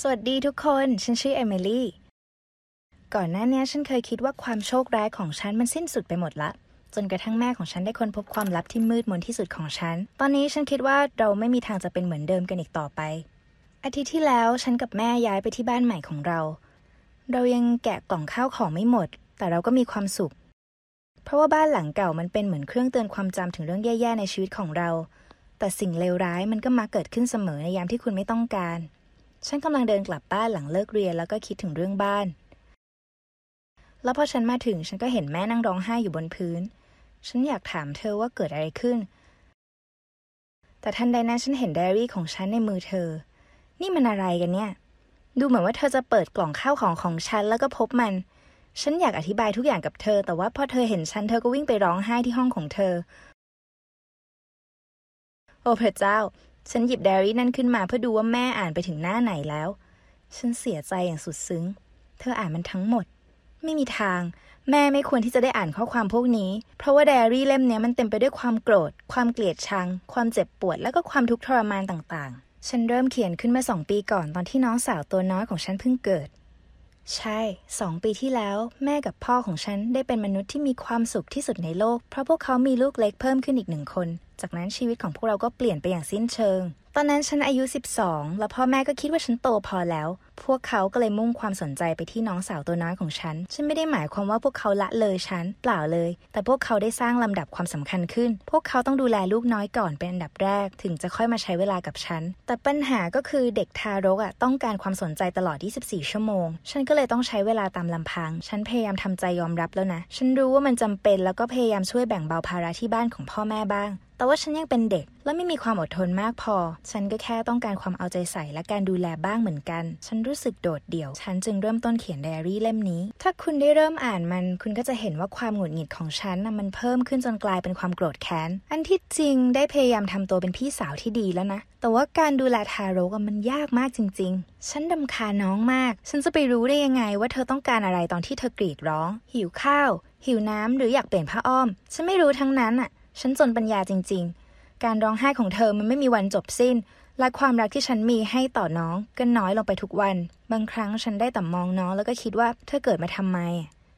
สวัสดีทุกคน ฉันชื่อเอมิลี่ ก่อนหน้านี้ฉันเคยคิดว่าความโชคร้ายของฉันมันสิ้นสุดไปหมดละ จนกระทั่งแม่ของฉันได้ค้นพบความลับที่มืดมนที่สุดของฉัน ตอนนี้ฉันคิดว่าเราไม่มีทางจะเป็นเหมือนเดิมกันอีกต่อไป อาทิตย์ที่แล้วฉันกับแม่ย้ายไปที่บ้านใหม่ของเรา เรายังแกะกล่องข้าวของไม่หมด แต่เราก็มีความสุข เพราะว่าบ้านหลังเก่ามันเป็นเหมือนเครื่องเตือนความจำถึงเรื่องแย่ๆในชีวิตของเรา แต่สิ่งเลวร้ายมันก็มาเกิดขึ้นเสมอในยามที่คุณไม่ต้องการ ฉันกำลังเดินกลับบ้านหลังเลิกเรียนแล้วก็คิดถึงเรื่องบ้าน แล้วพอฉันมาถึงฉันก็เห็นแม่นั่งร้องไห้อยู่บนพื้น ฉันอยากถามเธอว่าเกิดอะไรขึ้น แต่ทันใดนั้นฉันเห็นไดอารี่ของฉันในมือเธอ นี่มันอะไรกันเนี่ย ดูเหมือนว่าเธอจะเปิดกล่องข้าวของของฉันแล้วก็พบมัน ฉันอยากอธิบายทุกอย่างกับเธอ แต่ว่าพอเธอเห็นฉันเธอก็วิ่งไปร้องไห้ที่ห้องของเธอ โอ้พระเจ้า ฉันหยิบไดอารี่นั่นขึ้นมาเพื่อดูว่าแม่อ่านไปถึงหน้าไหนแล้ว ฉันเสียใจอย่างสุดซึ้ง เธออ่านมันทั้งหมด ไม่มีทาง แม่ไม่ควรที่จะได้อ่านข้อความพวกนี้ เพราะว่าไดอารี่เล่มนี้มันเต็มไปด้วยความโกรธ ความเกลียดชัง ความเจ็บปวด และก็ความทุกข์ทรมานต่างๆ ฉันเริ่มเขียนขึ้นมาสองปีก่อนตอนที่น้องสาวตัวน้อยของฉันเพิ่งเกิด ใช่สองปีที่แล้ว แม่กับพ่อของฉันได้เป็นมนุษย์ที่มีความสุขที่สุดในโลก เพราะพวกเขามีลูกเล็กเพิ่มขึ้นอีกหนึ่งคน จากนั้นชีวิตของพวกเราก็เปลี่ยนไปอย่างสิ้นเชิง ตอนนั้นฉันอายุ 12 แล้วพ่อแม่ก็คิดว่าฉันโตพอแล้ว พวกเขาก็เลยมุ่งความสนใจไปที่น้องสาวตัวน้อยของฉัน ฉันไม่ได้หมายความว่าพวกเขาละเลยฉัน เปล่าเลย แต่พวกเขาได้สร้างลำดับความสำคัญขึ้น พวกเขาต้องดูแลลูกน้อยก่อนเป็นอันดับแรก ถึงจะค่อยมาใช้เวลากับฉัน แต่ปัญหาก็คือเด็กทารกอะต้องการความสนใจตลอด 24 ชั่วโมง ฉันก็เลยต้องใช้เวลาตามลำพัง ฉันพยายามทำใจยอมรับแล้วนะ ฉันรู้ว่ามันจำเป็นแล้วก็พยายามช่วยแบ่งเบาภาระที่บ้านของพ่อแม่บ้าง แต่ว่าฉันยังเป็นเด็ก และไม่มีความอดทนมากพอ ฉันก็แค่ต้องการความเอาใจใส่และการดูแลบ้างเหมือนกัน ฉันรู้สึกโดดเดี่ยว ฉันจึงเริ่มต้นเขียนไดอารี่เล่มนี้ ถ้าคุณได้เริ่มอ่านมัน คุณก็จะเห็นว่าความหงุดหงิดของฉันนะมันเพิ่มขึ้นจนกลายเป็นความโกรธแค้น อันที่จริงได้พยายามทำตัวเป็นพี่สาวที่ดีแล้วนะ แต่ว่าการดูแลทารกมันยากมากจริง ๆ ฉันดำคาน้องมาก ฉันจะไปรู้ได้ยังไงว่าเธอต้องการอะไรตอนที่เธอกรีดร้อง หิวข้าว หิวน้ำหรืออยากเปลี่ยนผ้าอ้อม ฉันไม่รู้ทั้งนั้นอะ ฉันจนปัญญาจริง ๆ การร้องไห้ของเธอมันไม่มีวันจบสิ้น และความรักที่ฉันมีให้ต่อน้องก็น้อยลงไปทุกวัน บางครั้งฉันได้แต่มองน้องแล้วก็คิดว่าเธอเกิดมาทำไม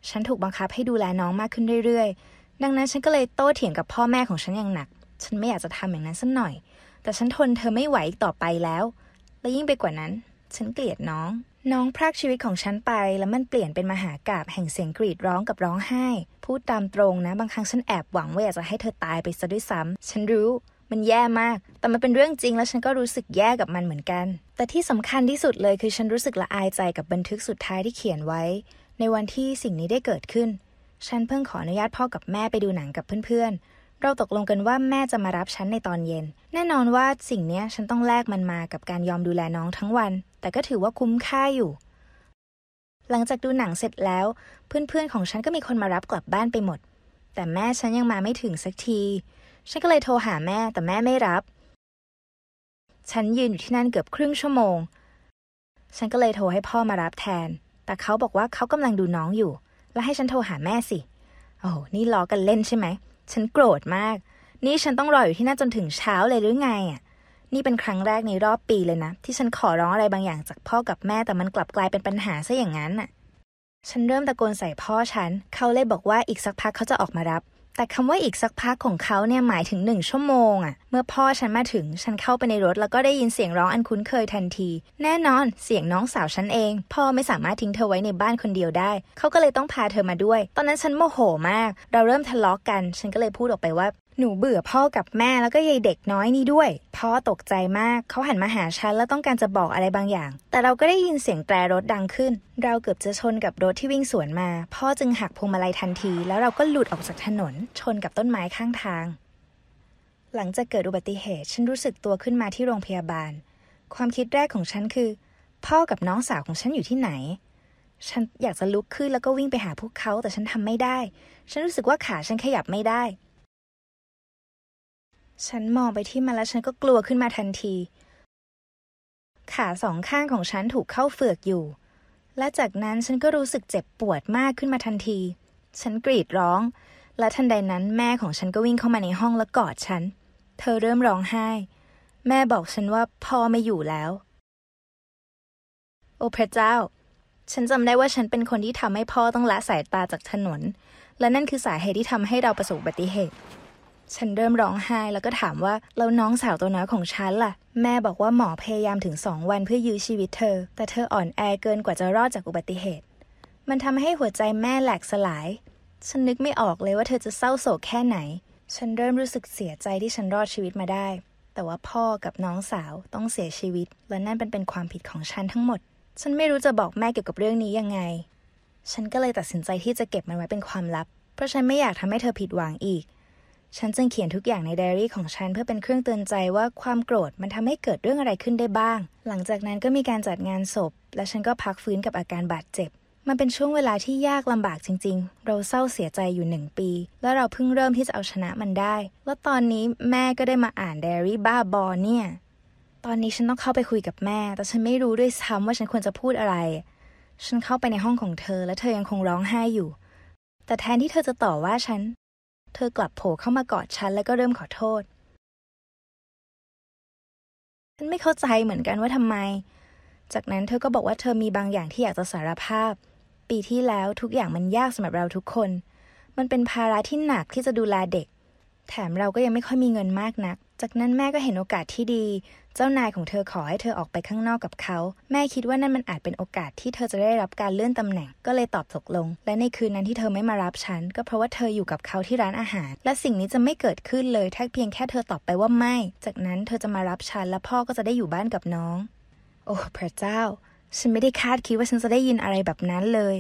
ฉันถูกบังคับให้ดูแลน้องมากขึ้นเรื่อยๆ ดังนั้นฉันก็เลยโต้เถียงกับพ่อแม่ของฉันอย่างหนัก ฉันไม่อยากจะทำอย่างนั้นสักหน่อย แต่ฉันทนเธอไม่ไหวอีกต่อไปแล้ว และยิ่งไปกว่านั้น ฉันเกลียดน้อง น้องพรากชีวิตของฉันไป แล้วมันเปลี่ยนเป็นมหากาบแห่งเสียงกรีดร้องกับร้องไห้ พูดตามตรงนะ บางครั้งฉันแอบหวังว่าอยากจะให้เธอตายไปซะด้วยซ้ำฉันรู้มันแย่มาก แต่มันเป็นเรื่องจริงแล้วฉันก็รู้สึกแย่กับมันเหมือนกัน แต่ที่สำคัญที่สุดเลยคือฉันรู้สึกละอายใจกับบันทึกสุดท้ายที่เขียนไว้ ในวันที่สิ่งนี้ได้เกิดขึ้น ฉันเพิ่งขออนุญาตพ่อกับแม่ไปดูหนังกับเพื่อนๆ เราตกลงกันว่าแม่จะมารับฉันในตอนเย็น แน่นอนว่าสิ่งนี้ฉันต้องแลกมันมากับการยอมดูแลน้องทั้งวัน แต่ก็ถือว่าคุ้มค่าอยู่ หลังจากดูหนังเสร็จแล้ว เพื่อนๆของฉันก็มีคนมารับกลับบ้านไปหมด แต่แม่ฉันยังมาไม่ถึงสักที ฉันก็เลยโทรหาแม่แต่แม่ไม่รับ ฉันยืนอยู่ที่นั่นเกือบครึ่งชั่วโมง ฉันก็เลยโทรให้พ่อมารับแทน แต่เขาบอกว่าเขากำลังดูน้องอยู่ แล้วให้ฉันโทรหาแม่สิ โอ้นี่ล้อกันเล่นใช่ไหม ฉันโกรธมาก นี่ฉันต้องรออยู่ที่นั่นจนถึงเช้าเลยหรือไงอะ นี่เป็นครั้งแรกในรอบปีเลยนะ ที่ฉันขอร้องอะไรบางอย่างจากพ่อกับแม่แต่มันกลับกลายเป็นปัญหาซะอย่างนั้นน่ะ ฉันเริ่มตะโกนใส่พ่อฉัน เขาเลยบอกว่าอีกสักพักเขาจะออกมารับ แต่คำว่าอีกสักพักของเขาเนี่ยหมายถึงหนึ่งชั่วโมงอะเมื่อพ่อฉันมาถึง ฉันเข้าไปในรถแล้วก็ได้ยินเสียงร้องอันคุ้นเคยทันที แน่นอนเสียงน้องสาวฉันเอง พ่อไม่สามารถทิ้งเธอไว้ในบ้านคนเดียวได้ เขาก็เลยต้องพาเธอมาด้วย ตอนนั้นฉันโมโหมาก เราเริ่มทะเลาะกกัน ฉันก็เลยพูดออกไปว่า หนูเบื่อพ่อกับแม่แล้วก็ยายเด็กน้อยนี่ด้วย พ่อตกใจมากเขาหันมาหาฉันแล้วต้องการจะบอกอะไรบางอย่าง แต่เราก็ได้ยินเสียงแตรรถดังขึ้น เราเกือบจะชนกับรถที่วิ่งสวนมา พ่อจึงหักพวงมาลัยทันที แล้วเราก็หลุดออกจากถนน ชนกับต้นไม้ข้างทาง หลังจากเกิดอุบัติเหตุฉันรู้สึกตัวขึ้นมาที่โรงพยาบาล ความคิดแรกของฉันคือ พ่อกับน้องสาวของฉันอยู่ที่ไหนฉันอยากจะลุกขึ้นแล้วก็วิ่งไปหาพวกเขาแต่ฉันทำไม่ได้ ฉันรู้สึกว่าขาฉันขยับไม่ได้ ฉันมองไปที่มันแล้วฉันก็กลัวขึ้นมาทันที ขาสองข้างของฉันถูกเข้าเฟือกอยู่ และจากนั้นฉันก็รู้สึกเจ็บปวดมากขึ้นมาทันที ฉันกรีดร้อง และทันใดนั้นแม่ของฉันก็วิ่งเข้ามาในห้องและกอดฉัน เธอเริ่มร้องไห้ แม่บอกฉันว่าพ่อไม่อยู่แล้ว โอ้พระเจ้า ฉันจำได้ว่าฉันเป็นคนที่ทำให้พ่อต้องละสายตาจากถนน และนั่นคือสาเหตุที่ทำให้เราประสบอุบัติเหตุ ฉันเริ่มร้องไห้แล้วก็ถามว่าแล้วน้องสาวตัวน้อยของฉันล่ะ แม่บอกว่าหมอพยายามถึงสองวันเพื่อยื้อชีวิตเธอ แต่เธออ่อนแอเกินกว่าจะรอดจากอุบัติเหตุ มันทำให้หัวใจแม่แหลกสลาย ฉันนึกไม่ออกเลยว่าเธอจะเศร้าโศกแค่ไหน ฉันเริ่มรู้สึกเสียใจที่ฉันรอดชีวิตมาได้ แต่ว่าพ่อกับน้องสาวต้องเสียชีวิต และนั่นเป็นเป็นความผิดของฉันทั้งหมด ฉันไม่รู้จะบอกแม่เกี่ยวกับเรื่องนี้ยังไง ฉันก็เลยตัดสินใจที่จะเก็บมันไว้เป็นความลับ เพราะฉันไม่อยากทำให้เธอผิดหวังอีก ฉันจึงเขียนทุกอย่างในไดอารี่ของฉันเพื่อเป็นเครื่องเตือนใจว่าความโกรธมันทำให้เกิดเรื่องอะไรขึ้นได้บ้าง หลังจากนั้นก็มีการจัดงานศพ และฉันก็พักฟื้นกับอาการบาดเจ็บ มันเป็นช่วงเวลาที่ยากลำบากจริง ๆ เราเศร้าเสียใจอยู่หนึ่งปี แล้วเราเพิ่งเริ่มที่จะเอาชนะมันได้ แล้วตอนนี้แม่ก็ได้มาอ่านไดอารี่บ้าบอเนี่ย ตอนนี้ฉันต้องเข้าไปคุยกับแม่ แต่ฉันไม่รู้ด้วยซ้ำว่าฉันควรจะพูดอะไร ฉันเข้าไปในห้องของเธอ และเธอยังคงร้องไห้อยู่ แต่แทนที่เธอจะต่อว่าฉัน เธอกลับโผล่เข้ามากอดฉันแล้วก็เริ่มขอโทษ ฉันไม่เข้าใจเหมือนกันว่าทำไม จากนั้นเธอก็บอกว่าเธอมีบางอย่างที่อยากจะสารภาพ ปีที่แล้วทุกอย่างมันยากสำหรับเราทุกคน มันเป็นภาระที่หนักที่จะดูแลเด็ก แถมเราก็ยังไม่ค่อยมีเงินมากนัก จากนั้นแม่ก็เห็นโอกาสที่ดี เจ้านายของเธอขอให้เธอออกไปข้างนอกกับเขา แม่คิดว่านั่นมันอาจเป็นโอกาสที่เธอจะได้รับการเลื่อนตำแหน่ง ก็เลยตอบตกลง และในคืนนั้นที่เธอไม่มารับฉัน ก็เพราะว่าเธออยู่กับเขาที่ร้านอาหาร และสิ่งนี้จะไม่เกิดขึ้นเลยถ้าเพียงแค่เธอตอบไปว่าไม่ จากนั้นเธอจะมารับฉันและพ่อก็จะได้อยู่บ้านกับน้อง โอ้พระเจ้า ฉันไม่ได้คาดคิดว่าฉันจะได้ยินอะไรแบบนั้นเลย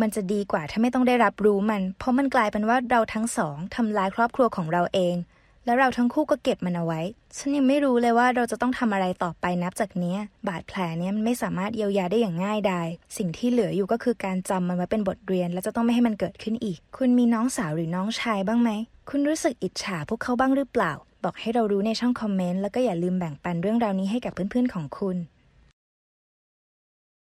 มันจะดีกว่าถ้าไม่ต้องได้รับรู้มัน เพราะมันกลายเป็นว่าเราทั้งสองทำลายครอบครัวของเราเอง แล้วเราทั้งคู่ก็เก็บมันเอาไว้ ฉันยังไม่รู้เลยว่าเราจะต้องทำอะไรต่อไปนับจากนี้ บาดแผลเนี้ยมันไม่สามารถเยียวยาได้อย่างง่ายดาย สิ่งที่เหลืออยู่ก็คือการจำมันไว้เป็นบทเรียน และจะต้องไม่ให้มันเกิดขึ้นอีก คุณมีน้องสาวหรือน้องชายบ้างไหม คุณรู้สึกอิจฉาพวกเขาบ้างหรือเปล่า บอกให้เรารู้ในช่องคอมเมนต์ แล้วก็อย่าลืมแบ่งปันเรื่องราวนี้ให้กับเพื่อนๆของคุณ